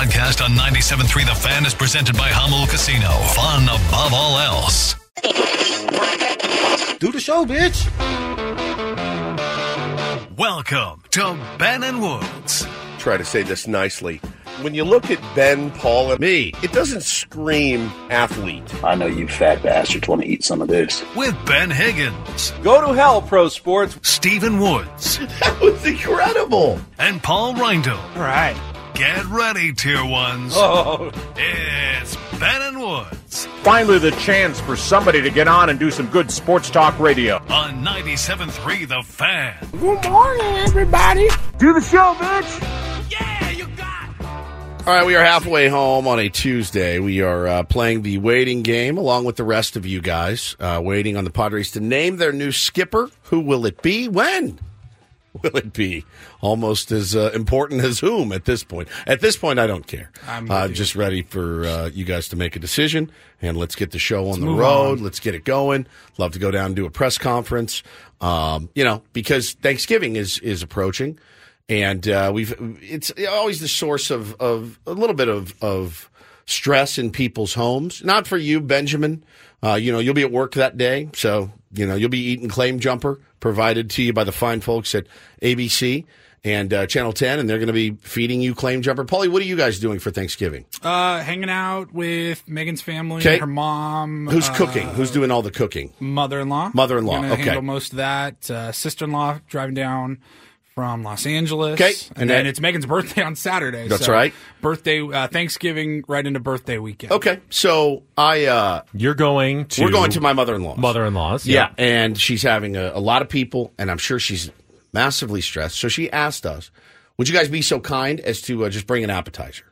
Podcast on 97.3 The Fan is presented by Jamul Casino. Fun above all else. Do the show, bitch. Welcome to Ben and Woods. Try to say this nicely. When you look at Ben, Paul, and me, it doesn't scream athlete. I know you fat bastards want to eat some of this. With Ben Higgins, Go to hell, pro sports. Stephen Woods, That was incredible. and Paul Reindl. All right. Get ready, tier ones. Oh, It's Ben and Woods Finally, the chance for somebody to get on and do some good sports talk radio. on 97.3 The Fan. Good morning, everybody. Do the show, bitch. Yeah, you got it. All right, we are halfway home on a Tuesday. We are uh, playing the waiting game along with the rest of you guys, uh, waiting on the Padres to name their new skipper. Who will it be? When? Will it be almost as uh, important as whom at this point? At this point, I don't care. I'm uh, just ready for uh, you guys to make a decision, and let's get the show on the road. Let's get it going. Love to go down and do a press conference. Um, you know, because Thanksgiving is is approaching, and uh, we've it's always the source of of a little bit of of stress in people's homes. Not for you, Benjamin. Uh, you know, you'll be at work that day, so you know you'll be eating claim jumper provided to you by the fine folks at ABC and uh, Channel 10, and they're going to be feeding you claim jumper. Paulie, what are you guys doing for Thanksgiving? Uh, hanging out with Megan's family, Okay. her mom. Who's uh, cooking? Who's doing all the cooking? Mother-in-law. Mother-in-law, okay. Handle most of that. Uh, sister-in-law driving down from Los Angeles. Okay. And, And then that- it's Megan's birthday on Saturday. That's so right. Birthday, uh, Thanksgiving, right into birthday weekend. Okay, so I uh, You're going to. we're going to my mother in law's. mother-in-law's. Yeah, and she's having a, a lot of people, and I'm sure she's massively stressed. So she asked us, "Would you guys be so kind as to uh, just bring an appetizer?"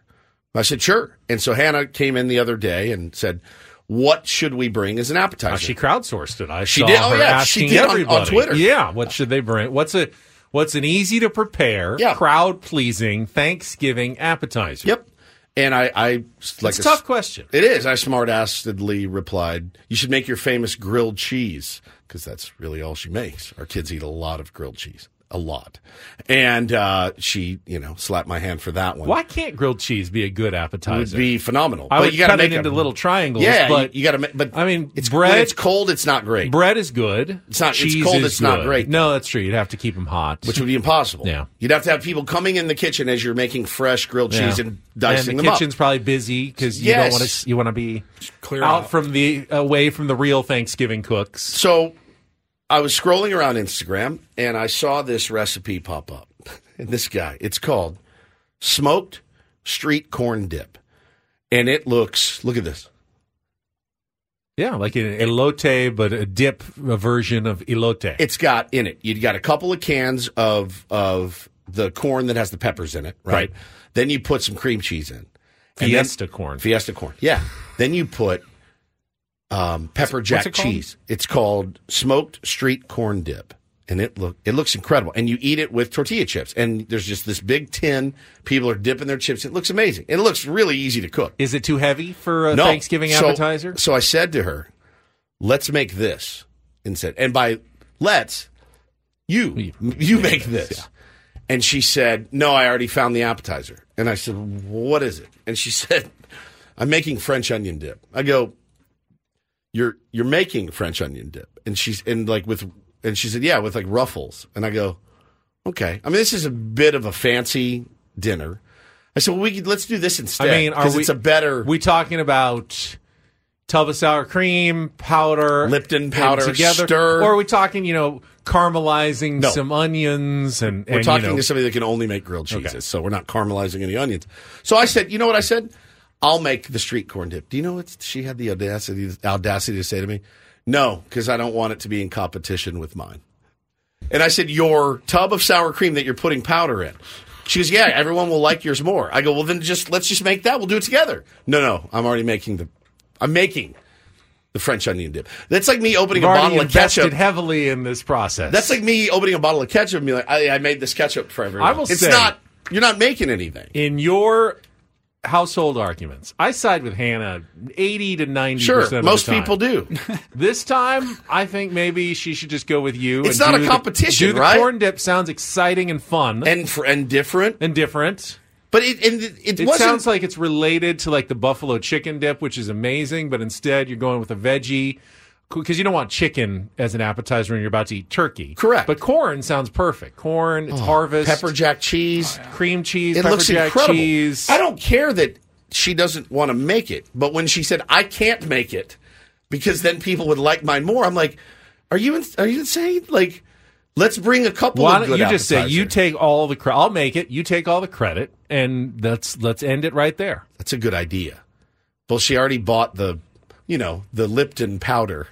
I said, "Sure." And so Hannah came in the other day and said, "What should we bring as an appetizer?" Uh, she crowdsourced it. I She saw did? Oh, her yeah, she asking did on- on. Twitter. Yeah, what should they bring? What's a what's an easy to prepare, Yeah. crowd pleasing Thanksgiving appetizer? Yep. And I, I like It's a tough question. It is. I smart-assedly replied, "You should make your famous grilled cheese because that's really all she makes. Our kids eat a lot of grilled cheese, a lot." And uh, she, you know, slapped my hand for that one. Why can't grilled cheese be a good appetizer? It would be phenomenal. I but would you got to cut it into a- little triangles. Yeah, but you, got to. But I mean, it's bread- When it's cold. It's not great. bread is good. It's not- it's Cheese cold, is it's not great. No, that's true. You'd have to keep them hot. which would be impossible. Yeah. you'd have to have people coming in the kitchen as you're making fresh grilled Yeah. cheese and dicing and the them kitchen's probably busy because you Yes. don't want to. You want to be Clear out out. from the away from the real Thanksgiving cooks. So I was scrolling around Instagram and I saw this recipe pop up. And this guy, it's called smoked street corn dip. And it looks, look at this. Yeah, like an elote, but a dip a version of elote. It's got in it, You've got a couple of cans of of the corn that has the peppers in it, right? Right. Then you put some cream cheese in. And Fiesta then- corn. Fiesta corn. Yeah. Then you put um, pepper jack it cheese. It's called smoked street corn dip. And it look it looks incredible. And you eat it with tortilla chips. And there's just this big tin. People are dipping their chips. It looks amazing. It looks really easy to cook. Is it too heavy for a No. Thanksgiving So- appetizer? So I said to her, let's make this instead. And by let's, you, you make this. And she said, no, I already found the appetizer. And I said, what is it? And she said, I'm making French onion dip. I go, you're, you're making French onion dip. And she's, and like with, and she said, yeah, with like ruffles. And I go, Okay. I mean, this is a bit of a fancy dinner. I said, well, we could, let's do this instead. I mean, are we, it's a better We talking about tub of sour cream, powder, Lipton powder, together, stir. or are we talking, you know, caramelizing No. some onions and, We're talking you know, to somebody that can only make grilled cheeses, Okay. so we're not caramelizing any onions. So I said, you know what I said? I'll make the street corn dip. Do you know what she had the audacity audacity to say to me? No, because I don't want it to be in competition with mine. And I said, your tub of sour cream that you're putting powder in. She goes, yeah, everyone will like yours more. I go, well, then just let's just make that. We'll do it together. No, no, I'm already making the. I'm making the French onion dip. That's like me opening a bottle of invested ketchup. heavily in this process. That's like me opening a bottle of ketchup and be like, I, I made this ketchup for everyone. I will it's say- not. You're not making anything. in your household arguments. I side with Hannah eighty to ninety Sure, percent. most of the time. people do. This time, I think maybe she should just go with you. It's not a the- competition, do the corn dip sounds exciting and fun and, and for, and different. different. But it it, it It sounds like it's related to like the buffalo chicken dip, which is amazing. But instead, you're going with a veggie because you don't want chicken as an appetizer when you're about to eat turkey. Correct. But corn sounds perfect. Corn, it's oh, harvest, pepper jack cheese. Oh, cream cheese, it pepper looks jack incredible. cheese. I don't care that she doesn't want to make it, but when she said I can't make it because then people would like mine more, I'm like, are you in, are you insane? Like, let's bring a couple Why don't you just say you take all the credit? I'll make it. You take all the credit, and let's let's end it right there. That's a good idea. Well, she already bought the, you know, the Lipton powder,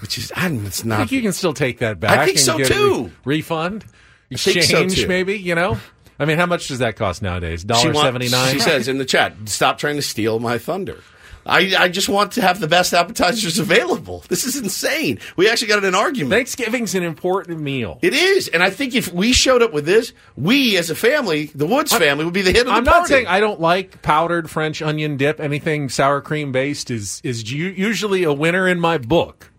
which is I mean, it's not. I think you can still take that back. I think and so, get too. re- refund, exchange, so, maybe. You know, I mean, how much does that cost nowadays? Dollar seventy nine. She says in the chat, "Stop trying to steal my thunder." I, I just want to have the best appetizers available. This is insane. We actually got in an argument. Thanksgiving's an important meal. It is, and I think if we showed up with this, we as a family, the Woods family, would be the hit of the I'm party. not saying I don't like powdered French onion dip. Anything sour cream based is is usually a winner in my book.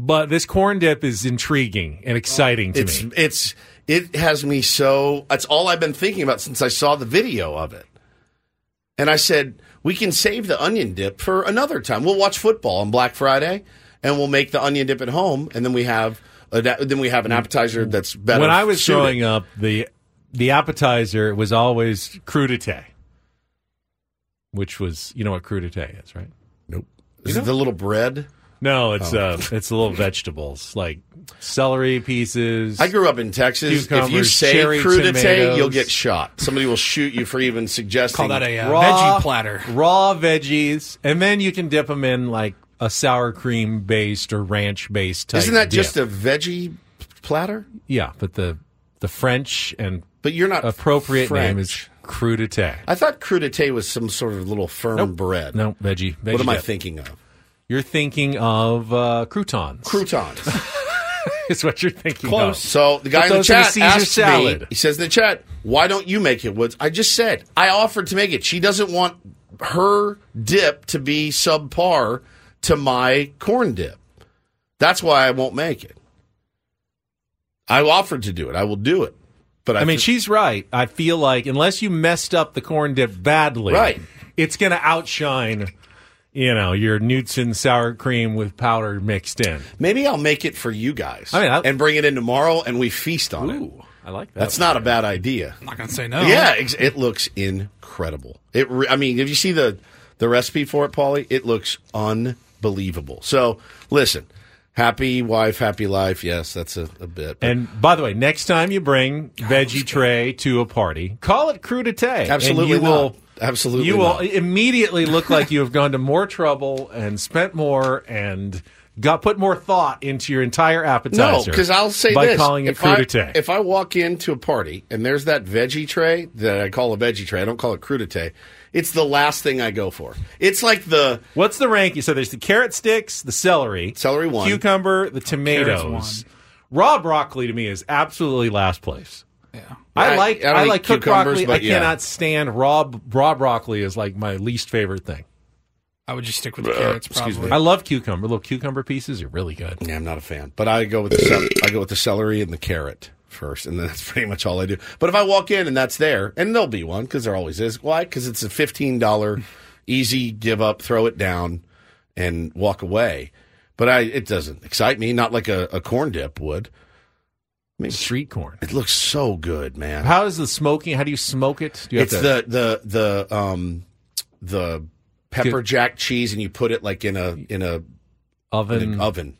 But this corn dip is intriguing and exciting to it's me. it's it has me so. That's all I've been thinking about since I saw the video of it. And I said we can save the onion dip for another time. We'll watch football on Black Friday, and we'll make the onion dip at home, and then we have a, then we have an appetizer that's better. when I was suited. growing up, the the appetizer was always crudité, which was you know what crudité is, right? nope, is it the little bread? No, it's Oh. uh, it's the little vegetables like celery pieces. I grew up in Texas. If you say crudité, tomatoes. you'll get shot. Somebody will shoot you for even suggesting. Call that a uh, Raw- veggie platter. raw veggies, and then you can dip them in like a sour cream based or ranch based type. Isn't that dip. just a veggie platter? yeah? But the the French and But you're not appropriate French. name is crudité. I thought crudité was some sort of little firm Nope. bread. No veggie. veggie What am I thinking of? You're thinking of uh, croutons. Croutons. is what you're thinking. Close. Of. So the guy Put in the those in a chat Caesar asked salad. me. He says in the chat, "Why don't you make it, Woods?" I just said I offered to make it. She doesn't want her dip to be subpar to my corn dip. That's why I won't make it. I offered to do it. I will do it. But I, I mean, she's right. I feel like unless you messed up the corn dip badly, Right. it's going to outshine, you know, your Knudsen sour cream with powder mixed in. maybe I'll make it for you guys. I mean, I- and bring it in tomorrow, and we feast on it. I like that. That's not a bad idea. I'm not gonna say no. Yeah, ex- it looks incredible. It. Re- I mean, if you see the the recipe for it, Paulie, it looks unbelievable. So listen, happy wife, happy life. Yes, that's a, a bit. but- And by the way, next time you bring veggie tray to a party, call it crudité. absolutely and you not. will. Absolutely, You will not. immediately look like you have gone to more trouble and spent more and got put more thought into your entire appetizer. No, because I'll say by this: calling it if I, crudité. if I walk into a party and there's that veggie tray that I call a veggie tray, I don't call it crudité. It's the last thing I go for. It's like the What's the ranking? So there's the carrot sticks, the celery, Celery one. cucumber, the tomatoes. Carrots Raw broccoli to me is absolutely last place. Yeah. I I- like I I, like cooked broccoli. but I yeah. cannot stand raw raw broccoli is like my least favorite thing. I would just stick with the carrots. excuse Probably. I love cucumber. Little cucumber pieces are really good. Yeah, I'm not a fan, but I go with the cel- I go with the celery and the carrot first, and then that's pretty much all I do. But if I walk in and that's there, and there'll be one because there always is. Why? Because it's a fifteen dollar easy give up, throw it down, and walk away. But I it doesn't excite me, not like a, a corn dip would. Street corn. It looks so good, man. How is the smoking? How do you smoke it? Do you have it's to- the the the um the pepper jack cheese, and you put it like in a in a oven. in an oven,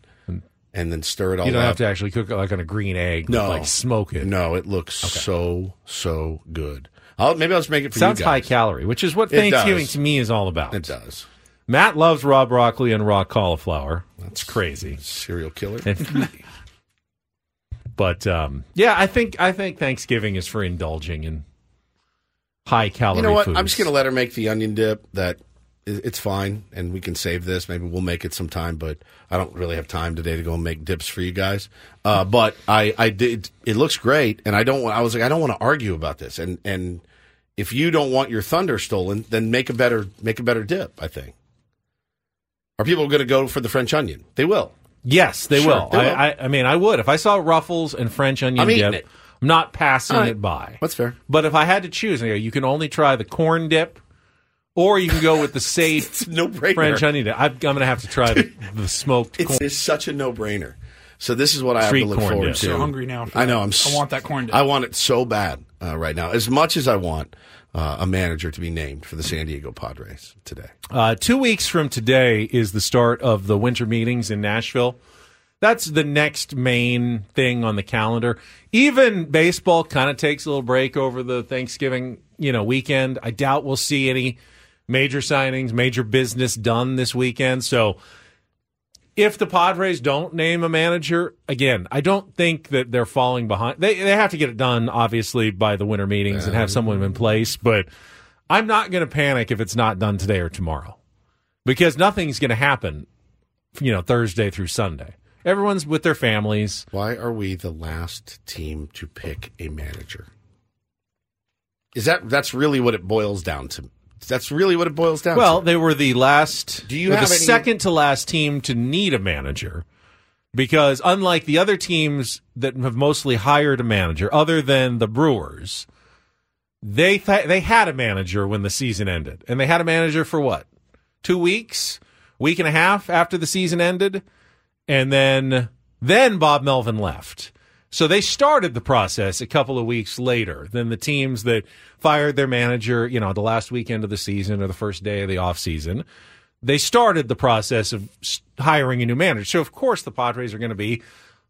and then stir it all. you don't up. have to actually cook it like on a green egg. No. like smoke it. No, it looks so so good. I'll, maybe I'll just make it for you. Sounds high calorie, which is what Thanksgiving to me is all about. It does. Matt loves raw broccoli and raw cauliflower. That's crazy. Serial killer. But um, yeah, I think I think Thanksgiving is for indulging in high calorie. You know what? Foods. I'm just going to let her make the onion dip. That it's fine, and we can save this. Maybe we'll make it sometime, but I don't really have time today to go and make dips for you guys. Uh, but I, I did. It looks great, and I don't. I was like, I don't want to argue about this. And and if you don't want your thunder stolen, then make a better make a better dip. I think. Are people going to go for the French onion? They will. Yes, they Sure, will. they will. I, I, I mean, I would if I saw Ruffles and French onion I'm dip. it. I'm not passing All right. it by. That's fair. But if I had to choose, you, know, you can only try the corn dip, or you can go with the sage no brainer. French onion dip. I'm, I'm going to have to try the, the smoked It's, corn. it's such a no brainer. So this is what I have Street to look corn forward dip. to. So hungry now for I know. I'm. s- I want that corn dip. I want it so bad uh, right now. As much as I want uh, a manager to be named for the San Diego Padres today. Uh, two weeks from today is the start of the winter meetings in Nashville. That's the next main thing on the calendar. Even baseball kind of takes a little break over the Thanksgiving, you know, weekend. I doubt we'll see any major signings, major business done this weekend. So if the Padres don't name a manager, again, I don't think that they're falling behind. They they have to get it done, obviously, by the winter meetings and have someone in place. But I'm not going to panic if it's not done today or tomorrow, because nothing's going to happen, you know, Thursday through Sunday. Everyone's with their families. Why are we the last team to pick a manager? Is that that's really what it boils down to? That's really what it boils down to. Well, to. they were the last. Do you have the any- second to last team to need a manager? Because unlike the other teams that have mostly hired a manager, other than the Brewers, they th- they had a manager when the season ended, and they had a manager for what? Two weeks, week and a half after the season ended, and then then Bob Melvin left. So they started the process a couple of weeks later than the teams that fired their manager, you know, the last weekend of the season or the first day of the offseason. They started the process of hiring a new manager. So of course the Padres are going to be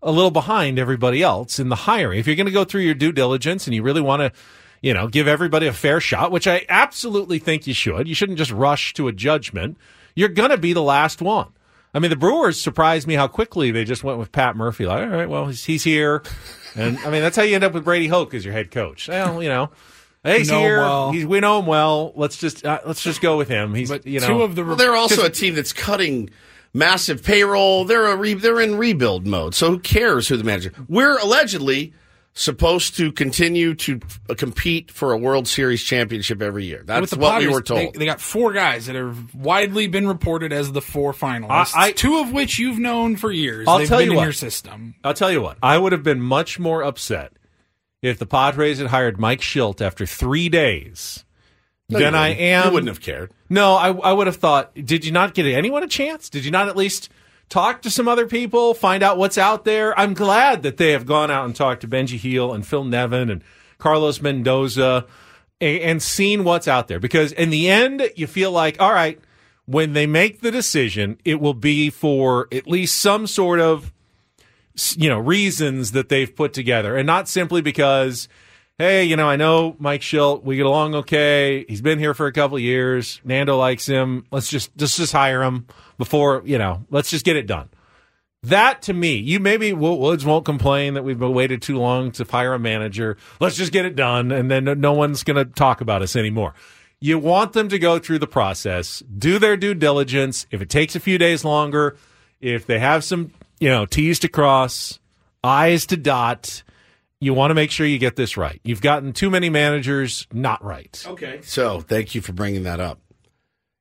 a little behind everybody else in the hiring. If you're going to go through your due diligence and you really want to, you know, give everybody a fair shot, which I absolutely think you should. You shouldn't just rush to a judgment. You're going to be the last one. I mean, the Brewers surprised me how quickly they just went with Pat Murphy. Like, all right, well, he's, he's here, and I mean that's how you end up with Brady Hoke as your head coach. Well, you know, hey, he's Know him here. well. He's, we know him well. Let's just uh, let's just go with him. He's But you know two of the Well, they're also a team that's cutting massive payroll. They're a re- they're in rebuild mode. So who cares who the manager? We're allegedly supposed to continue to uh, compete for a World Series championship every year. That's what Padres, we were told. They, they got four guys that have widely been reported as the four finalists. I- I- two of which you've known for years. I'll They've tell been you in what. your system. I'll tell you what. I would have been much more upset if the Padres had hired Mike Shildt after three days No, you I am. You wouldn't have cared. No, I, I would have thought, did you not get anyone a chance? Did you not at least talk to some other people, find out what's out there? I'm glad that they have gone out and talked to Benji Hill and Phil Nevin and Carlos Mendoza and, and seen what's out there. Because in the end, you feel like, all right, when they make the decision, it will be for at least some sort of you know reasons that they've put together. And not simply because hey you know i know mike shildt we get along okay. He's been here for a couple of years. Nando likes him. Let's just just just hire him before you know let's just get it done. That to me you maybe woods won't complain that we've waited too long to hire a manager. Let's just get it done and then no one's going to talk about us anymore. You want them to go through the process do their due diligence. If it takes a few days longer if they have some you know t's to cross i's to dot you want to make sure you get this right you've gotten too many managers not right Okay. So thank you for bringing that up.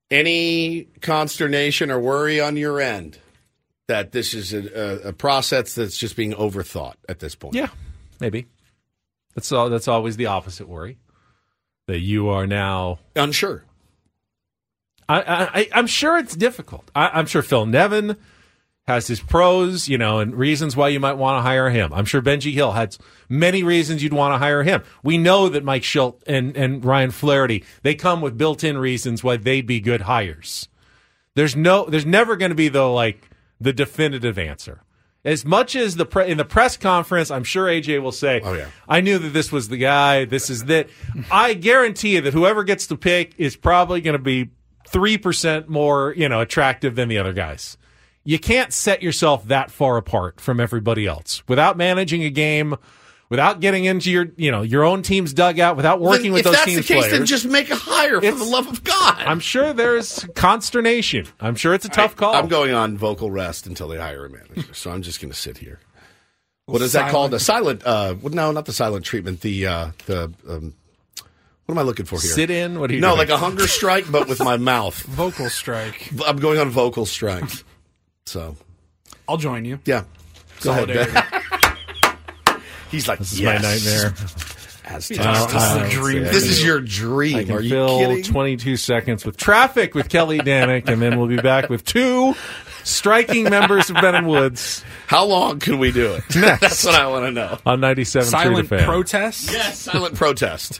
Any consternation or worry on your end that this is a, a, a process that's just being overthought at this point? yeah maybe that's all that's always the opposite worry that you are now Unsure. I, I, I'm sure it's difficult. I, I'm sure Phil Nevin has his pros, you know, and reasons why you might want to hire him. I'm sure Benji Hill had many reasons you'd want to hire him. We know that Mike Shildt and, and Ryan Flaherty, they come with built-in reasons why they'd be good hires. There's no, there's never going to be though like the definitive answer. As much as the pre- in the press conference, I'm sure AJ will say, Oh, yeah. I knew that this was the guy. This is that." I guarantee you that whoever gets the pick is probably going to be three percent more, you know, attractive than the other guys. You can't set yourself that far apart from everybody else without managing a game, without getting into your, you know, your own team's dugout, without working Then with if that's the case, players. then just make a hire for the love of God. I'm sure there's consternation. I'm sure it's a tough call. I'm going on vocal rest until they hire a manager. so I'm just going to sit here. What is that called? A silent? Uh, well, no, not the silent treatment. The uh, the um, what am I looking for here? Sit in. What are you no, doing? like a hunger strike, but with my mouth. Vocal strike. I'm going on vocal strikes. So I'll join you. yeah, go ahead. Ben. He's like, This is yes. my nightmare. Aztec. Well, This is a dream. this is your dream. I can Are you fill kidding? 22 seconds with traffic with Kelly Danick, and then we'll be back with two striking members of Ben and Woods How long can we do it? Next. That's what I want to know. on 97 silent protest. Yes, silent protest.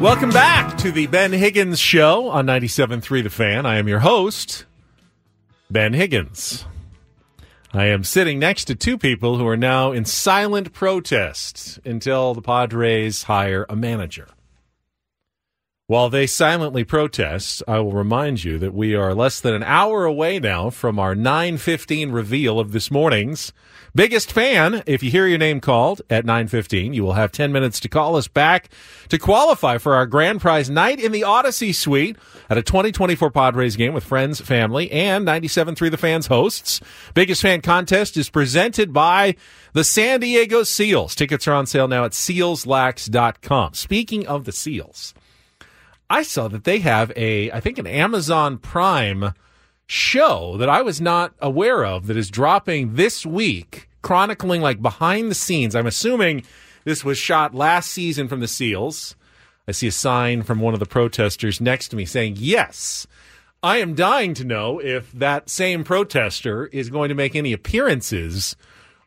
Welcome back to the Ben Higgins Show on 97.3 The Fan. I am your host, Ben Higgins. I am sitting next to two people who are now in silent protest until the Padres hire a manager. While they silently protest, I will remind you that we are less than an hour away now from our 9:15 reveal of this morning's biggest fan. If you hear your name called at 9:15, you will have 10 minutes to call us back to qualify for our grand prize night in the Odyssey Suite at a 2024 Padres game with friends, family, and 97.3 The Fans hosts. Biggest fan contest is presented by the San Diego Seals. Tickets are on sale now at sealslax.com. Speaking of the Seals, I saw that they have a, I think, an Amazon Prime show that I was not aware of that is dropping this week, chronicling like behind the scenes. I'm assuming this was shot last season from the SEALs. I see a sign from one of the protesters next to me saying, Yes, I am dying to know if that same protester is going to make any appearances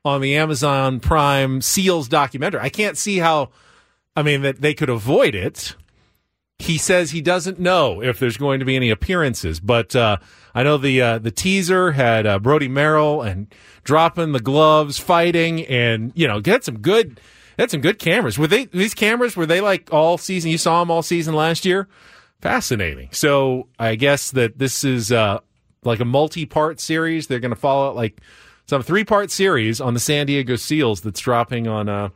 on the Amazon Prime SEALs documentary. I can't see how, I mean, that they could avoid it he says he doesn't know if there's going to be any appearances, but uh, I know the uh, the teaser had uh, Brodie Merrill and dropping the gloves, fighting, and you know, get some good, had some good cameras. Were they these cameras? Were they like all season? You saw them all season last year. Fascinating. So I guess that this is uh, like a multi-part series. They're going to follow it like some three-part series on the San Diego Seals that's dropping on uh,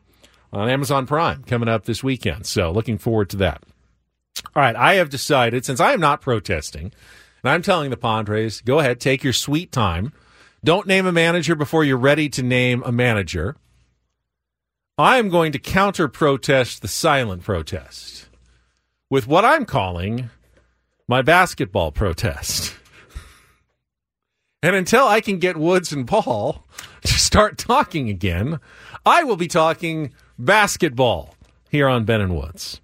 on Amazon Prime coming up this weekend. So looking forward to that. All right, I have decided since I am not protesting, and I'm telling the Padres, go ahead, take your sweet time. Don't name a manager before you're ready to name a manager. I am going to counter protest the silent protest with what I'm calling my basketball protest. And until I can get Woods and Paul to start talking again, I will be talking basketball here on Ben and Woods.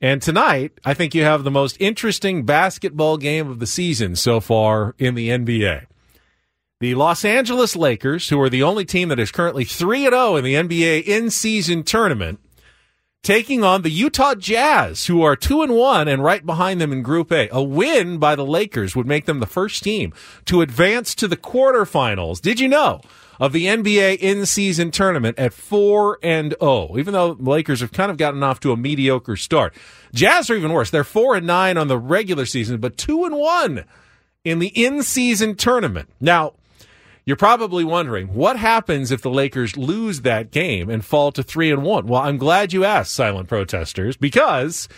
And tonight, I think you have the most interesting basketball game of the season so far in the NBA. The Los Angeles Lakers, who are the only team that is currently 3 0 in the NBA in season tournament, taking on the Utah Jazz, who are 2 and 1 and right behind them in Group A. A win by the Lakers would make them the first team to advance to the quarterfinals. Did you know? Of the NBA in season tournament at 4 and 0, even though the Lakers have kind of gotten off to a mediocre start. Jazz are even worse. They're 4 and 9 on the regular season, but 2 and 1 in the in season tournament. Now, you're probably wondering what happens if the Lakers lose that game and fall to 3 and 1. Well, I'm glad you asked, silent protesters, because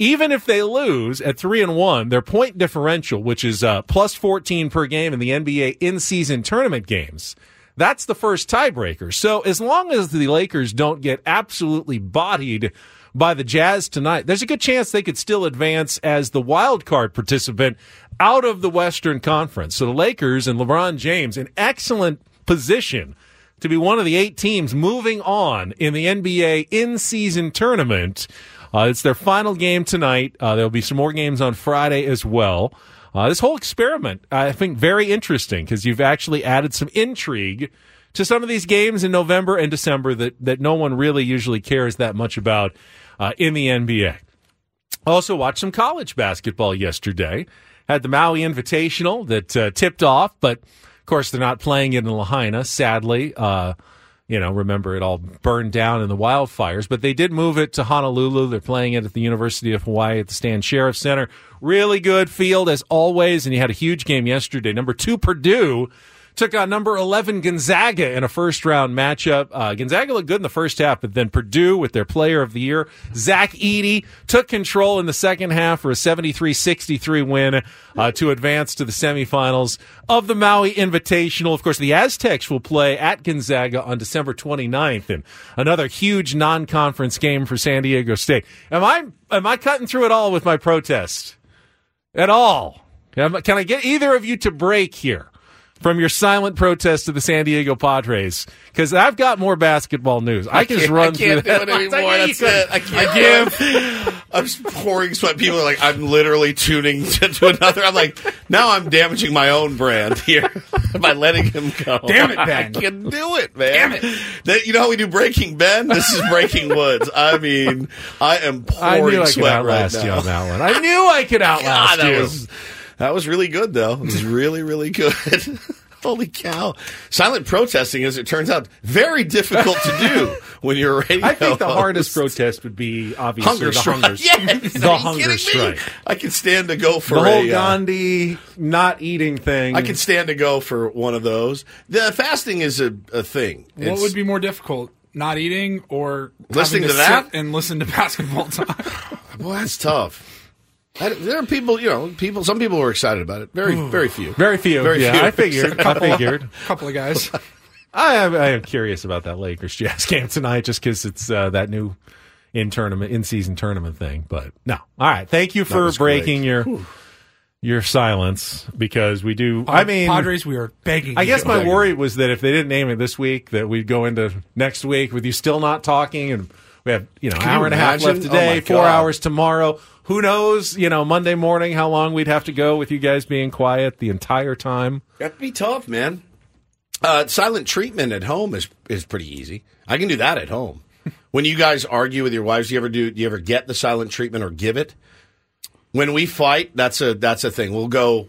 even if they lose at 3 and 1, their point differential, which is uh, plus 14 per game in the NBA in-season tournament games, that's the first tiebreaker. So as long as the Lakers don't get absolutely bodied by the Jazz tonight, there's a good chance they could still advance as the wild card participant out of the Western Conference. So the Lakers and LeBron James in excellent position to be one of the eight teams moving on in the NBA in-season tournament. Uh, it's their final game tonight. Uh, there'll be some more games on Friday as well. Uh, this whole experiment, I think, very interesting because you've actually added some intrigue to some of these games in November and December that, that no one really usually cares that much about uh, in the NBA. Also, watched some college basketball yesterday. Had the Maui Invitational that uh, tipped off, but of course they're not playing it in Lahaina, sadly. You know, remember it all burned down in the wildfires, but they did move it to Honolulu. They're playing it at the University of Hawaii at the Stan Sheriff Center. Really good field as always, and you had a huge game yesterday. Number two, Purdue took on number 11 Gonzaga in a first round matchup. Uh, Gonzaga looked good in the first half, but then Purdue with their player of the year, Zach Edey, took control in the second half for a 73-63 win uh, to advance to the semifinals of the Maui Invitational. Of course, the Aztecs will play at Gonzaga on December 29th and another huge non-conference game for San Diego State. Am I, am I cutting through it all with my protest? At all? Can I get either of you to break here? From your silent protest to the San Diego Padres because I've got more basketball news. I, I can just run I can't through do it anymore. That's it. I can't. I give. I'm just pouring sweat. People are like, I'm literally tuning to, to another. I'm like, now I'm damaging my own brand here by letting him go. Damn it, Ben. I can do it, man. Damn it. That, you know how we do Breaking Ben? This is Breaking Woods. I mean, I am pouring I pouring knew I could sweat right outlast now. you on that one. I knew I could outlast God, that you. Was that was really good though. It was really really good. Holy cow! Silent protesting, as it turns out, very difficult to do when you're a radio. I think the host. hardest protest would be obviously hunger the strike. hunger, Yes, the are you hunger strike. I could stand to go for The whole a, uh, Gandhi not eating thing. I could stand to go for one of those. The fasting is a, a thing. What It's- would be more difficult, not eating or Listening having to that? sit and listen to basketball talk? Well, that's tough. I- there are people, you know, people. Some people were excited about it. Very, very few. Very few. Very yeah, few. I figured. I figured. A couple of guys. I am, I am curious about that Lakers Jazz game tonight, just because it's uh, that new in tournament, in season tournament thing. But no, all right. Thank you for was great. breaking your your silence because we do. I mean, Padres, we are begging. I guess you. my worry was that if they didn't name it this week, that we'd go into next week with you still not talking, and we have you know Can hour you and a half left Oh, today, my four God. hours tomorrow. Who knows? You know, Monday morning, how long we'd have to go with you guys being quiet the entire time. That'd be tough, man. Uh, silent treatment at home is is pretty easy. I can do that at home. when you guys argue with your wives, do you ever do? Do you ever get the silent treatment or give it? When we fight, that's a that's a thing. We'll go,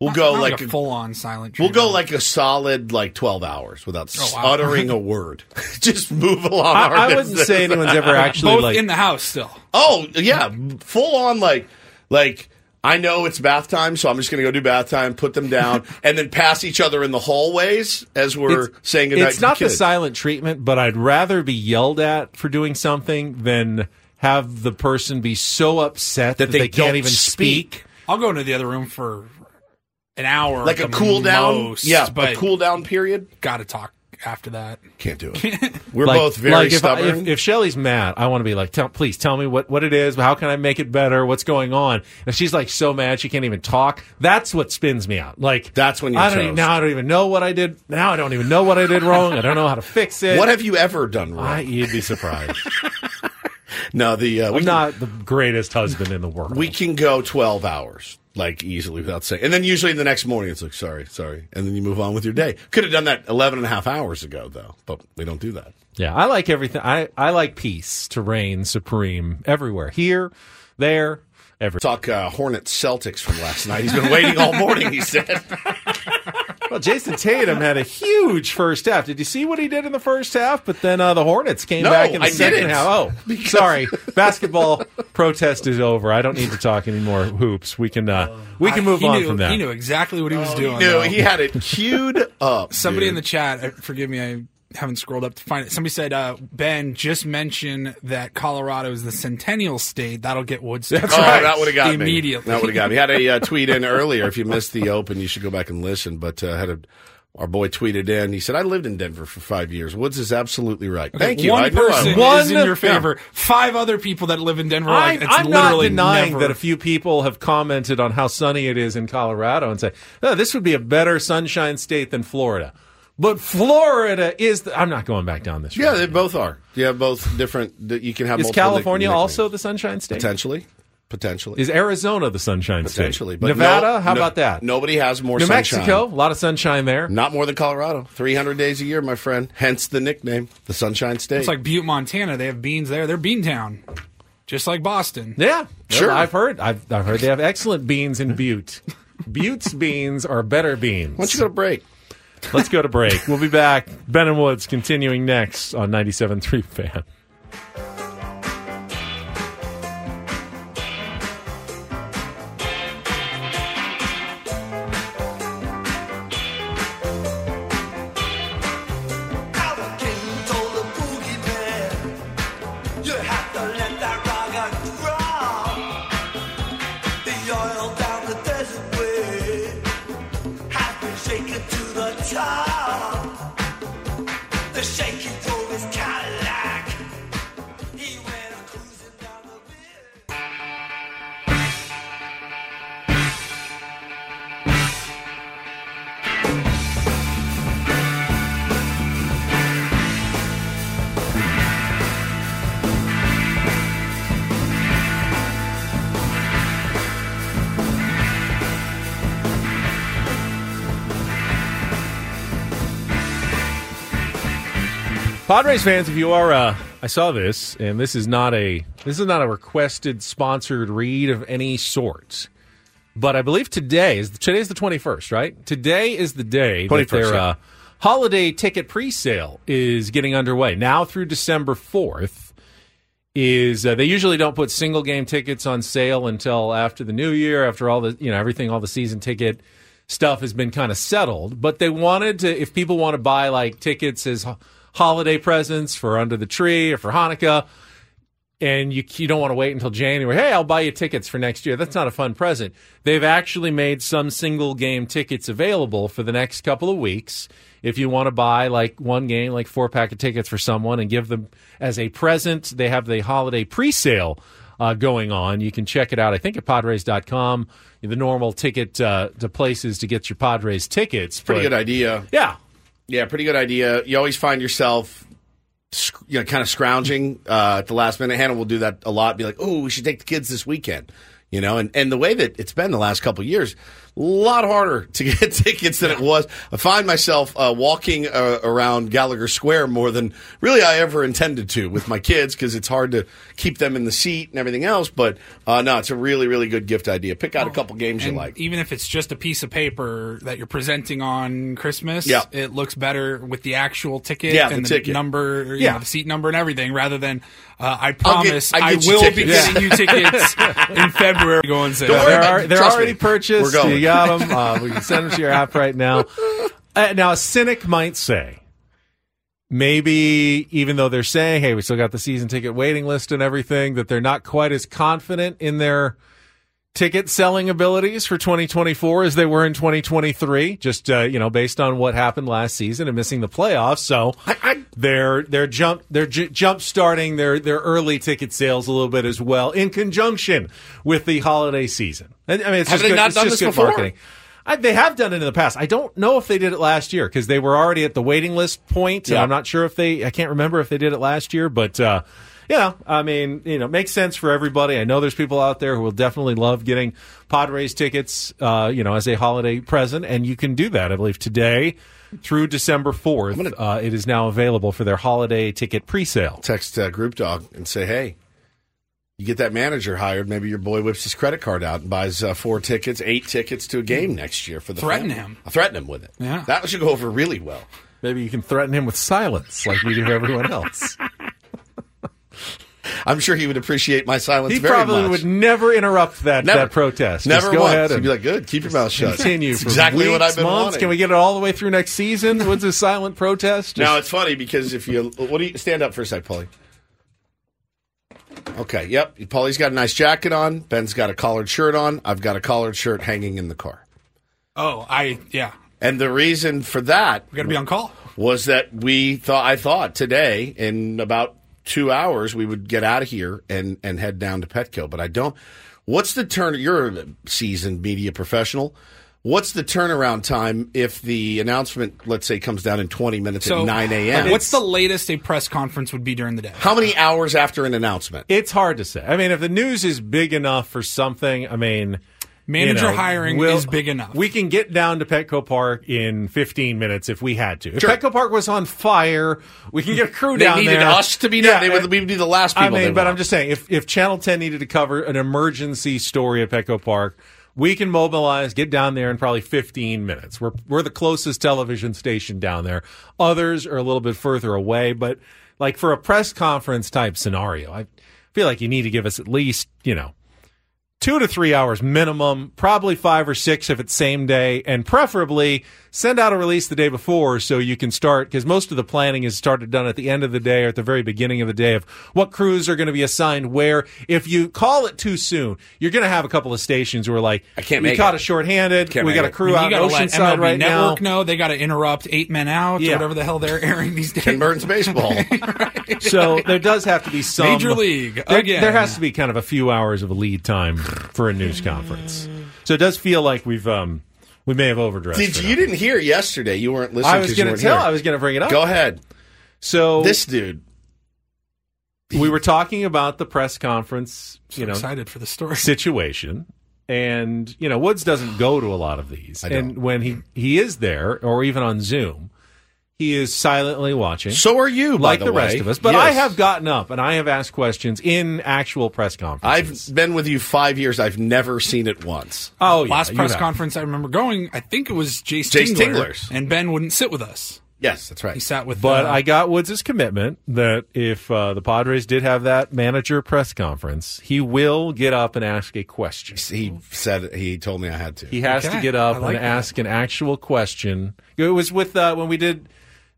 we'll go Not like a a, full on silent. we'll go like a solid like twelve hours without Oh, wow. uttering a word. Just move along. I, our I wouldn't say anyone's ever actually both like in the house still. Oh yeah, full on like like I know it's bath time, so I'm just going to go do bath time, put them down, and then pass each other in the hallways as we're saying goodnight. It's not the the kids. silent treatment, but I'd rather be yelled at for doing something than have the person be so upset that, That they they, can't don't even speak. speak. I'll go into the other room for an hour, like a cool down. most, yeah, but a cool down period. Got to talk after that. Can't do it. We're Like- both very like if, I- stubborn. if, if Shelly's mad, I want to be like, tell, please tell me what, what it is. How can I make it better? What's going on? If she's like so mad she can't even talk, that's what spins me out. Like That's when you're I don't even, now I don't even know what I did. Now I don't even know what I did wrong. I don't know how to fix it. what have you ever done wrong? I, you'd be surprised. no, the uh, we I'm can, not the greatest husband in the world. we can go 12 hours. Like easily without saying. And then usually the next morning it's like, sorry, sorry. And then you move on with your day. Could have done that 11 and a half hours ago, though, but we don't do that. Yeah, I like everything. I, I like peace to reign supreme everywhere. Here, there, everywhere. Talk uh, Hornets Celtics from last night. He's been waiting all morning, he said. Well, Jayson Tatum had a huge first half. Did you see what he did in the first half? But then uh, the Hornets came No, back in the I 2nd didn't. half. Oh, sorry. Basketball protest is over. I don't need to talk anymore hoops. We can uh, we can move he on knew, from that. He knew exactly what he was doing. No, though. he had it queued up. Somebody dude. in the chat, uh, forgive me, I haven't scrolled up to find it. Somebody said, uh, Ben, just mention that Colorado is the centennial state. That'll get Woodstock. Oh, that would have got me. Immediately. That would have got me. Had a uh, tweet in earlier. If you missed the open, you should go back and listen. But uh, had a our boy tweeted in. He said, "I lived in Denver for five years." Woods is absolutely right. Thank you. One I person would. One- is in your favor. Yeah. Five other people that live in Denver. are I'm, Like, it's I'm not literally denying never- that a few people have commented on how sunny it is in Colorado and say, oh, this would be a better sunshine state than Florida. But Florida is. The, I'm not going back down this Yeah, road. they both are. Yeah, both different. You can have is California nick- also the sunshine state? potentially, potentially, Is Arizona the sunshine state? potentially, state? but Nevada? no- how no- about that? Nobody has more New sunshine. Mexico, a lot of sunshine there. Not more than Colorado. Three hundred days a year, my friend. Hence the nickname, the Sunshine State. It's like Butte, Montana. They have beans there. They're Beantown, just like Boston. Yeah, Sure. I've heard. I've, I've heard they have excellent beans in Butte. Butte's beans are better beans. Why don't you go to break? Let's go to break. We'll be back. Ben and Woods continuing next on 97.3 Fan. The top. drove his Padres fans, if you are, uh, I saw this, and this is not a this is not a requested sponsored read of any sort. But I believe today is today is the twenty first, right? Today is the day that their yeah. uh, holiday ticket pre-sale is getting underway now through December fourth. Is uh, they usually don't put single game tickets on sale until after the new year, after all the you know everything, all the season ticket stuff has been kind of settled. But they wanted to, if people want to buy like tickets as holiday presents for under the tree or for Hanukkah, and you you don't want to wait until January. Hey, I'll buy you tickets for next year. That's not a fun present. They've actually made some single game tickets available for the next couple of weeks. If you want to buy like one game, like four pack of tickets for someone and give them as a present, they have the holiday pre-sale uh, going on. You can check it out. I think at Padres.com. The normal ticket uh, to places to get your Padres tickets. Pretty But- good idea. Yeah, Yeah, pretty good idea. You always find yourself, you know, kind of scrounging uh, at the last minute. Hannah will do that a lot. Be like, "Oh, we should take the kids this weekend," you know. And and the way that it's been the last couple years, a lot harder to get tickets than it was. I find myself uh, walking uh, around Gallagher Square more than really I ever intended to with my kids because it's hard to keep them in the seat and everything else. But uh, no, it's a really really good gift idea. Pick out a couple games you like. even if it's just a piece of paper that you're presenting on Christmas, Yeah. it looks better with the actual ticket Yeah, the and the, ticket. number, you Yeah. know, the seat number and everything, rather than uh, I I'll get- promise I I, get you will be tickets. getting you tickets in February. Go and say Don't that. they're, about are, it. they're already me. purchased. We're going. Got them. Uh, we can send them to your app right now. Uh, now, a cynic might say, maybe even though they're saying, "Hey, we still got the season ticket waiting list and everything," that they're not quite as confident in their ticket selling abilities for 2024 as they were in 2023. Just uh, you know, based on what happened last season and missing the playoffs. So they're they're jump they're j- jump starting their their early ticket sales a little bit as well in conjunction with the holiday season. I mean, it's Have just they good, not it's done just this good before? marketing. I, they have done it in the past. I don't know if they did it last year because they were already at the waiting list point. and Yeah. I'm not sure if they. I can't remember if they did it last year, but uh, Yeah, I mean, you know, makes sense for everybody. I know there's people out there who will definitely love getting Padres tickets, uh, you know, as a holiday present, and you can do that. I believe today through December 4th, uh, it is now available for their holiday ticket pre-sale. Text uh, Group Dog and say, hey, you get that manager hired. Maybe your boy whips his credit card out and buys uh, four tickets, eight tickets to a game next year for the Threaten family. him. I'll threaten him with it. Yeah. That should go over really well. Maybe you can threaten him with silence like we do everyone else. I'm sure he would appreciate my silence He probably much. would never interrupt that, Never. that protest. Never Just go once. ahead He'd and be like, good, keep your mouth shut. continue That's for exactly weeks, what I've been months. wanting. Can we get it all the way through next season? What's a silent protest? Just- Now it's funny because if you what do you stand up for a sec, Paulie? Okay, yep. Paulie's got a nice jacket on. Ben's got a collared shirt on. I've got a collared shirt hanging in the car. Oh, I yeah. And the reason for that We got to be on call. was that we thought I thought today in about two hours we would get out of here and and head down to Petco, but I don't. What's the turn? You're a seasoned media professional. What's the turnaround time if the announcement, let's say, comes down in 20 minutes So at 9 a.m.? What's the latest a press conference would be during the day? How many hours after an announcement? It's hard to say. I mean, if the news is big enough for something, I mean, Manager you know, hiring we'll- is big enough. We can get down to Petco Park in 15 minutes if we had to. If Sure. Petco Park was on fire, we can get a crew They down needed there. us to be there. They would- we would be the last I people mean, but want. I'm just saying, if if Channel 10 needed to cover an emergency story at Petco Park, we can mobilize, get down there in probably 15 minutes. We're we're the closest television station down there. Others are a little bit further away, but like for a press conference type scenario, I feel like you need to give us at least, you know, two to three hours minimum, probably five or six if it's same day, and preferably send out a release the day before so you can start because most of the planning is started done at the end of the day or at the very beginning of the day of what crews are going to be assigned where. If you call it too soon, you're going to have a couple of stations who are like, I can't we make caught it. a shorthanded, Can't we got a it. crew you out in got to let Oceanside MLB right now. No, they got to interrupt eight men out Yeah. or whatever the hell they're airing these days. Ken Burns baseball. So there does have to be some Major League, There, again. there has to be kind of a few hours of a lead time for a news conference. So it does feel like we've um we may have overdressed. Did for you didn't hear yesterday? You weren't listening. I was going to tell. here. I was going to bring it up. Go ahead. So This dude. we were talking about the press conference, you know, excited for the story. situation. And you know, Woods doesn't go to a lot of these, I don't. and when he he is there, or even on Zoom, he is silently watching. So are you, by like the the, way. rest of us. But I have gotten up and I have asked questions in actual press conferences. I've been with you five years. I've never seen it once. oh yeah, Last press have. conference I remember going, I think it was Jace, Jayce Tingler, Tingler's. and Ben wouldn't sit with us. Yes, that's right. He sat with. But uh, I got Woods' commitment that if uh, the Padres did have that manager press conference, he will get up and ask a question. He said he told me I had to. He has Okay, to get up like and that. ask an actual question. It was with uh, when we did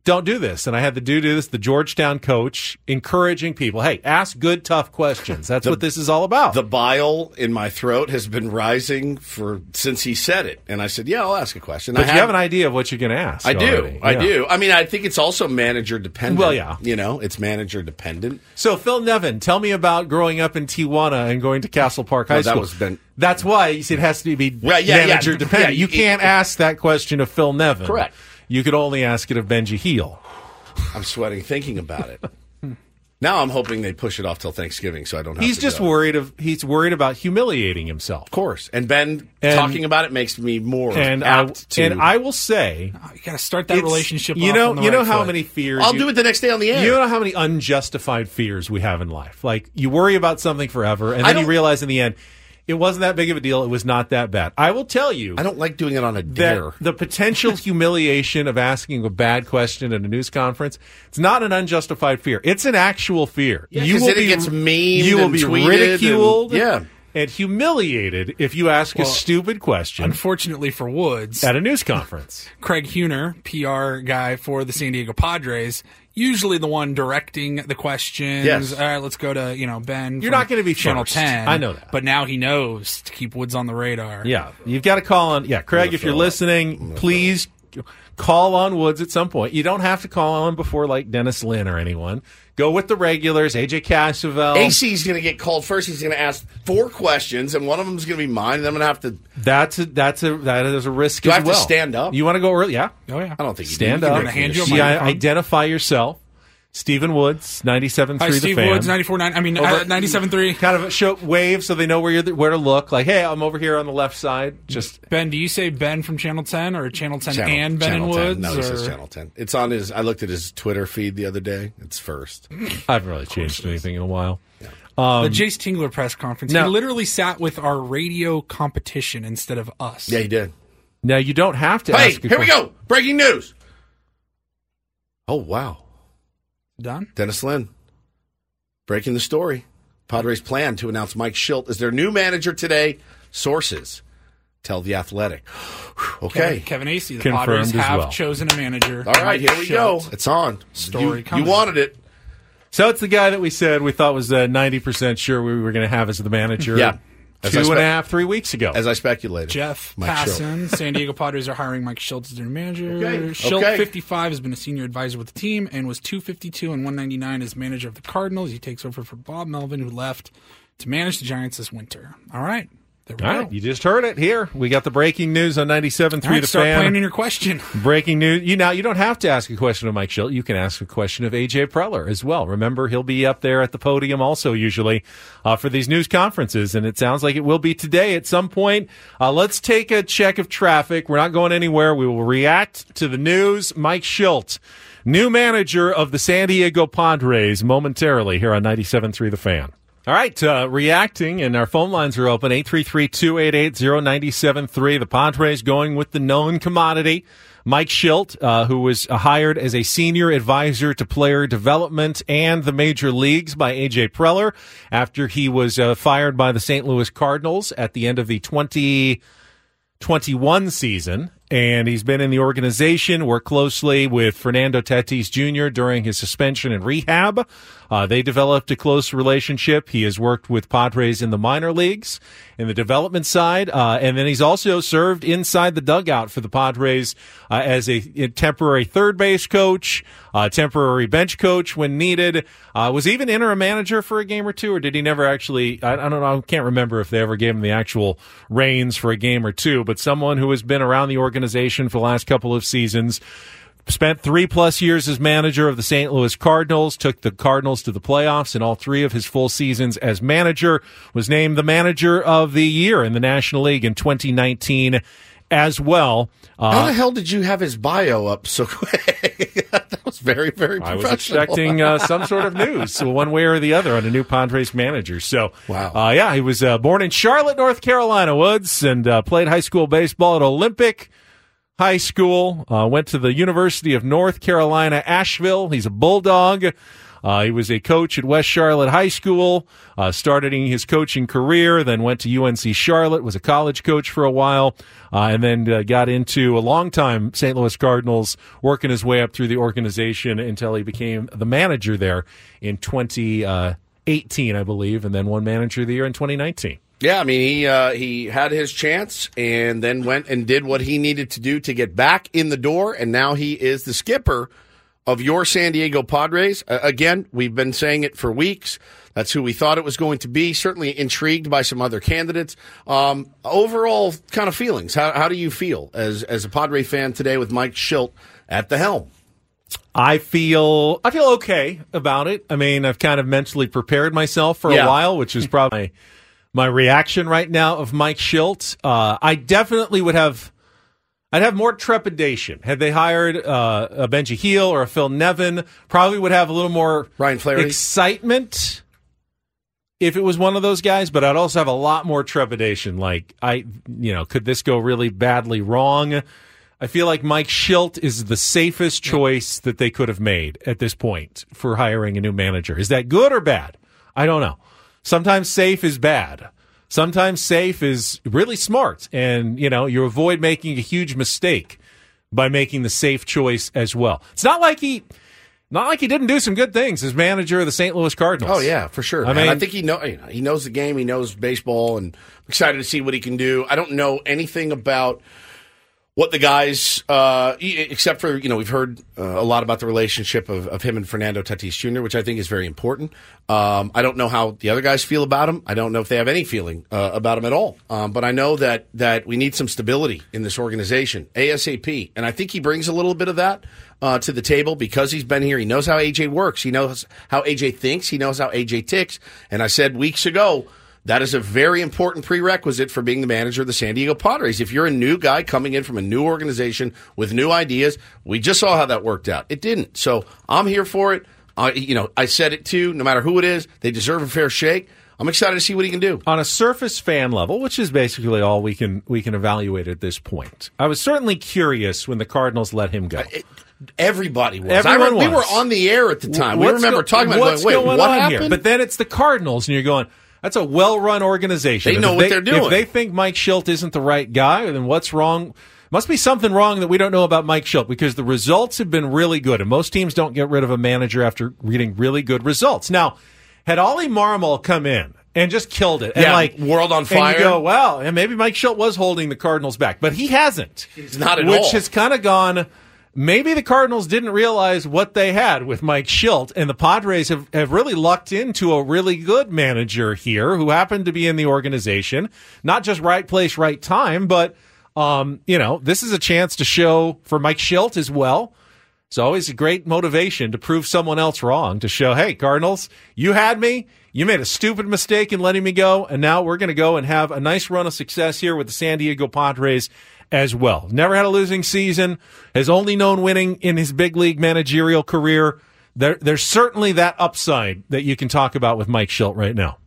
Don't Do This, and I had the dude do this, the Georgetown coach, encouraging people, hey, ask good, tough questions. That's what this is all about. the bile in my throat has been rising for since he said it, and I said, "Yeah, I'll ask a question." but I you have an idea of what you're going to ask. I do. already. I do. I mean, I think it's also manager dependent. Well, yeah. You know, it's manager dependent. So, Phil Nevin, tell me about growing up in Tijuana and going to Castle Park High No, that School. was Ben- That's why you see it has to be Right, yeah, yeah. manager dependent. Yeah, you can't ask that question of Phil Nevin. Correct. You could only ask it of Benji Hill. I'm sweating thinking about it. now I'm hoping they push it off till Thanksgiving, so I don't have. He's to just go. worried of he's worried about humiliating himself. Of course, and Ben And- talking about it makes me more And I, to. and I will say, oh, you got to start that relationship. You off know, on the you know right how foot. many fears. I'll you- do it the next day on the air. You know how many unjustified fears we have in life. Like you worry about something forever, and then you realize in the end, it wasn't that big of a deal. It was not that bad. I will tell you. I don't like doing it on a dare. the potential humiliation of asking a bad question at a news conference it's not an unjustified fear it's an actual fear Yeah, 'cause then it gets memed you will and be ridiculed and- yeah. and humiliated if you ask a stupid question Unfortunately for Woods, at a news conference Craig Huner, PR guy for the San Diego Padres, usually the one directing the questions. Yes. All right, let's go to you know Ben. You're from not gonna be Channel first. Ten. I know that. but now he knows to keep Woods on the radar. yeah you've got to call on yeah craig if you're listening please call on woods at some point you don't have to call on before like dennis lin or anyone go with the regulars aj Cassavell. AC's going to get called first. He's going to ask four questions, and one of them is going to be mine. And I'm going to have to. That's a that's a that is a risk Do I as have to well. stand up? You want to go early? Yeah. Oh yeah. I don't think you Stand do. Up. can do hand you a. Yeah, identify yourself. Stephen Woods, 97.3 Hi, the Steve fan. Woods, 94.9. I mean, Over- uh, 97.3. Kind of a show wave so they know where you're where to look. Like, hey, I'm over here on the left side. Just Ben, do you say Ben from Channel 10 or Channel 10 Channel- and Ben Channel and 10. Woods? No, he says or- Channel 10. It's on his. I looked at his Twitter feed the other day. It's first. I haven't really changed anything in a while. the Um, Jayce Tingler press conference. no. He literally sat with our radio competition instead of us. Yeah, he did. Now you don't have to. Hey, ask a here we question. go. Breaking news. Oh wow, Done? Dennis Lin breaking the story. Padres plan to announce Mike Shildt as their new manager today. Sources tell the Athletic. Okay. Kevin, Kevin Acee, the Confirmed Padres have well. chosen a manager. All right, Mike here we go. It's on. Story You, you wanted it. So it's the guy that we said we thought was uh, ninety percent sure we were going to have as the manager. Yeah. As two I and a half, three weeks ago. As I speculated. Jeff Mike Shildt. Passan, San Diego Padres are hiring Mike Schultz as their manager. Okay, Shildt, okay. 55, has been a senior advisor with the team and was 252 and 199 as manager of the Cardinals. He takes over for Bob Melvin, who left to manage the Giants this winter. All right. There we All go. right, you just heard it here. We got the breaking news on 97.3 All right, The fan. start Fan. planning your question. Breaking news. You now you don't have to ask a question of Mike Shildt. You can ask a question of AJ Preller as well. Remember, he'll be up there at the podium also usually uh, for these news conferences, and it sounds like it will be today at some point. Uh, let's take a check of traffic. We're not going anywhere. We will react to the news. Mike Shildt, new manager of the San Diego Padres, momentarily here on 97.3 The Fan. All right, uh, reacting, and our phone lines are open 833 288 0973. The Padres going with the known commodity. Mike Shildt, uh, who was hired as a senior advisor to player development and the major leagues by AJ Preller after he was uh, fired by the St. Louis Cardinals at the end of the 2021 season. And he's been in the organization, worked closely with Fernando Tatis Jr. during his suspension and rehab. Uh, they developed a close relationship. He has worked with Padres in the minor leagues, in the development side, uh, and then he's also served inside the dugout for the Padres uh, as a, a temporary third base coach, uh, temporary bench coach when needed. Uh, was even interim manager for a game or two, or did he never actually? I, I don't know. I can't remember if they ever gave him the actual reins for a game or two. But someone who has been around the organization for the last couple of seasons spent three plus years as manager of the St. Louis Cardinals, took the Cardinals to the playoffs in all three of his full seasons as manager, was named the manager of the year in the National League in 2019 as well. How the Uh, hell did you have his bio up so quick? that was very, very I was expecting uh, some sort of news, one way or the other, on a new Padres manager. So, Wow. uh, yeah, he was uh, born in Charlotte, North Carolina, Woods, and uh, played high school baseball at Olympic High School. Uh, went to the University of North Carolina, Asheville. He's a Bulldog. Uh, he was a coach at West Charlotte High School, uh, started his coaching career, then went to UNC Charlotte, was a college coach for a while, uh, and then uh, got into a long time St. Louis Cardinals, working his way up through the organization until he became the manager there in 2018, I believe, and then one manager of the year in 2019. Yeah, I mean he uh, he had his chance and then went and did what he needed to do to get back in the door, and now he is the skipper of your San Diego Padres. Uh, again, we've been saying it for weeks. That's who we thought it was going to be. Certainly intrigued by some other candidates. Um, overall, kind of feelings. How, how do you feel as as a Padre fan today with Mike Shildt at the helm? I feel I feel okay about it. I mean, I've kind of mentally prepared myself for Yeah. a while, which is probably my, reaction right now of Mike Shildt. Uh, I definitely would have. I'd have more trepidation had they hired uh, a Benji Hill or a Phil Nevin. Probably would have a little more Ryan Flaherty? excitement if it was one of those guys. But I'd also have a lot more trepidation. Like I, you know, could this go really badly wrong? I feel like Mike Shildt is the safest choice that they could have made at this point for hiring a new manager. Is that good or bad? I don't know. Sometimes safe is bad. Sometimes safe is really smart, and you know you avoid making a huge mistake by making the safe choice as well. It's not like he, not like he didn't do some good things as manager of the St. Louis Cardinals. Oh yeah, for sure. I mean- mean, I think he know you know, he knows the game. He knows baseball, and I'm excited to see what he can do. I don't know anything about what the guys, uh, except for, you know, we've heard uh, a lot about the relationship of, of him and Fernando Tatis Jr., which I think is very important. Um, I don't know how the other guys feel about him. I don't know if they have any feeling uh, about him at all. Um, but I know that, that we need some stability in this organization, ASAP. And I think he brings a little bit of that uh, to the table because he's been here. He knows how AJ works. He knows how AJ thinks. He knows how AJ ticks. And I said weeks ago, that is a very important prerequisite for being the manager of the San Diego Padres. If you're a new guy coming in from a new organization with new ideas, we just saw how that worked out. It didn't. So I'm here for it. Uh, you know, I said it too. No matter who it is, they deserve a fair shake. I'm excited to see what he can do. on a surface fan level, which is basically all we can we can evaluate at this point. I was certainly curious when the Cardinals let him go. Everybody was. Everyone I re- We were on the air at the time. we remember go- talking about it, what's going, wait, going what on happened? here? But then it's the Cardinals, and you're going. That's a well-run organization. They If know what they're doing. If they think Mike Shildt isn't the right guy, then what's wrong? Must be something wrong that we don't know about Mike Shildt because the results have been really good, and most teams don't get rid of a manager after reading really good results. Now, had Ollie Marmol come in and just killed it, and Yeah, like world on and fire. you go, well, and maybe Mike Shildt was holding the Cardinals back, but he hasn't. He's not at which all. has kind of gone. Maybe the Cardinals didn't realize what they had with Mike Shildt, and the Padres have, have really lucked into a really good manager here who happened to be in the organization. Not just right place, right time, but, um, you know, this is a chance to show for Mike Shildt as well. It's always a great motivation to prove someone else wrong, to show, hey, Cardinals, you had me. You made a stupid mistake in letting me go, and now we're going to go and have a nice run of success here with the San Diego Padres as well. Never had a losing season, has only known winning in his big league managerial career. There, there's certainly that upside that you can talk about with Mike Shildt right now.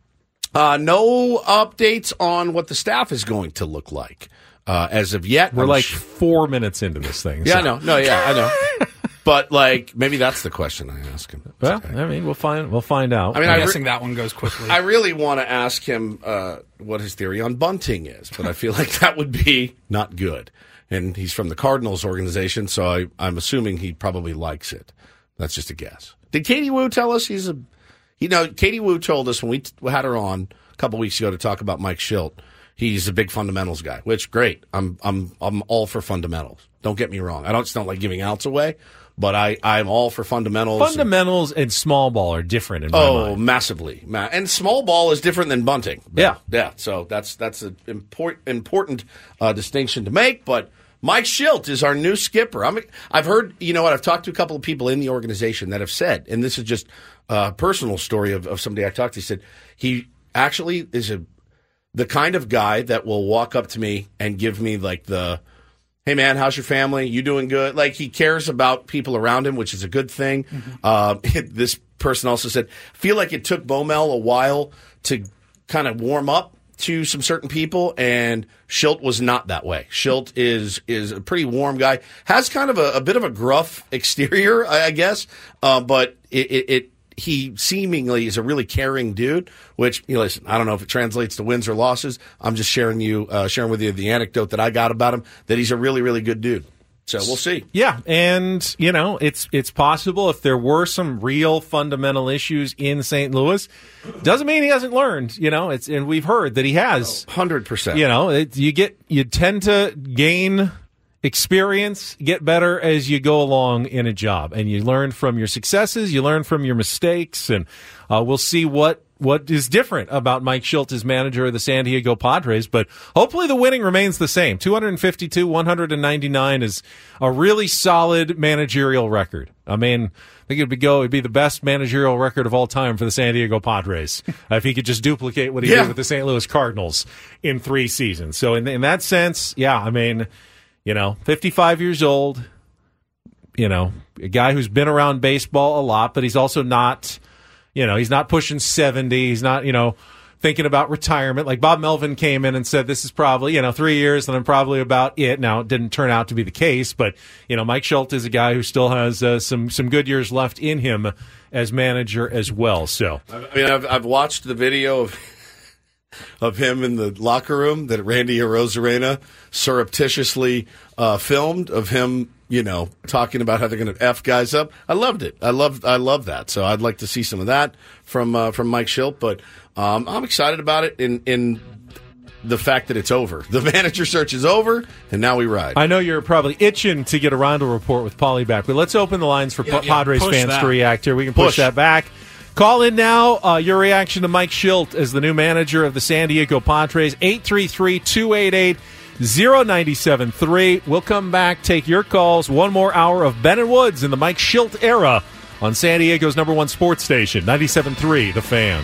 Uh, no updates on what the staff is going to look like uh, as of yet. We're I'm like sh- four minutes into this thing. yeah, so- I know. No, yeah, I know. but like, maybe that's the question I ask him. Well, I mean, we'll find we'll find out. I mean, I'm I re- guessing that one goes quickly. I really want to ask him uh, what his theory on bunting is, but I feel like that would be not good. And he's from the Cardinals organization, so I, I'm assuming he probably likes it. That's just a guess. Did Katie Woo tell us he's a? You know, Katie Woo told us when we t- had her on a couple weeks ago to talk about Mike Shildt. He's a big fundamentals guy, which great. I'm I'm I'm all for fundamentals. Don't get me wrong. I don't just don't like giving outs away, but I I'm all for fundamentals. Fundamentals and small ball are different in my Oh, mind. massively. And small ball is different than bunting. Yeah. Yeah. So that's that's an import, important uh, distinction to make. But Mike Shildt is our new skipper. I'm, I've heard, you know what, I've talked to a couple of people in the organization that have said, and this is just a personal story of, of somebody I talked to, he said he actually is a the kind of guy that will walk up to me and give me like the hey man how's your family you doing good like he cares about people around him which is a good thing uh, this person also said feel like it took bomel a while to kind of warm up to some certain people and Shildt was not that way. Shildt is is a pretty warm guy. Has kind of a, a bit of a gruff exterior, I, I guess, uh, but it, it, it he seemingly is a really caring dude. Which you know, listen, I don't know if it translates to wins or losses. I'm just sharing you uh, sharing with you the anecdote that I got about him. That he's a really really good dude. So we'll see. Yeah, and you know, it's it's possible if there were some real fundamental issues in St. Louis, doesn't mean he hasn't learned. You know, it's and we've heard that he has. Hundred percent. You know, it, you get you tend to gain experience, get better as you go along in a job, and you learn from your successes, you learn from your mistakes, and uh, we'll see what what is different about Mike Shildt as manager of the San Diego Padres. But hopefully, the winning remains the same. Two hundred fifty-two, one hundred and ninety-nine is a really solid managerial record. I mean. I think it'd be go. It'd be the best managerial record of all time for the San Diego Padres if he could just duplicate what he Yeah. did with the St. Louis Cardinals in three seasons. So in in that sense, yeah, I mean, you know, 55 years old, you know, a guy who's been around baseball a lot, but he's also not, you know, he's not pushing 70. He's not, you know, thinking about retirement. Like Bob Melvin came in and said, this is probably, you know, three years and I'm probably about it. Now, it didn't turn out to be the case, but, you know, Mike Schultz is a guy who still has uh, some, some good years left in him as manager as well. So, I mean, I've, I've watched the video of of him in the locker room that Randy Arozarena surreptitiously uh, filmed of him, you know, talking about how they're going to f guys up. I loved it. I love I love that. So I'd like to see some of that from uh, from Mike Shildt. But um, I'm excited about it. In in the fact that it's over. The manager search is over, and now we ride. I know you're probably itching to get a Rondo report with Paulie back, but let's open the lines for Yeah, Pa- yeah, Padres fans that. to react here. We can push, Push. that back. Call in now. Uh, your reaction to Mike Shildt as the new manager of the San Diego Padres. 833 288 0973. We'll come back, take your calls. One more hour of Ben and Woods in the Mike Shildt era on San Diego's number one sports station, 97.3 The Fan.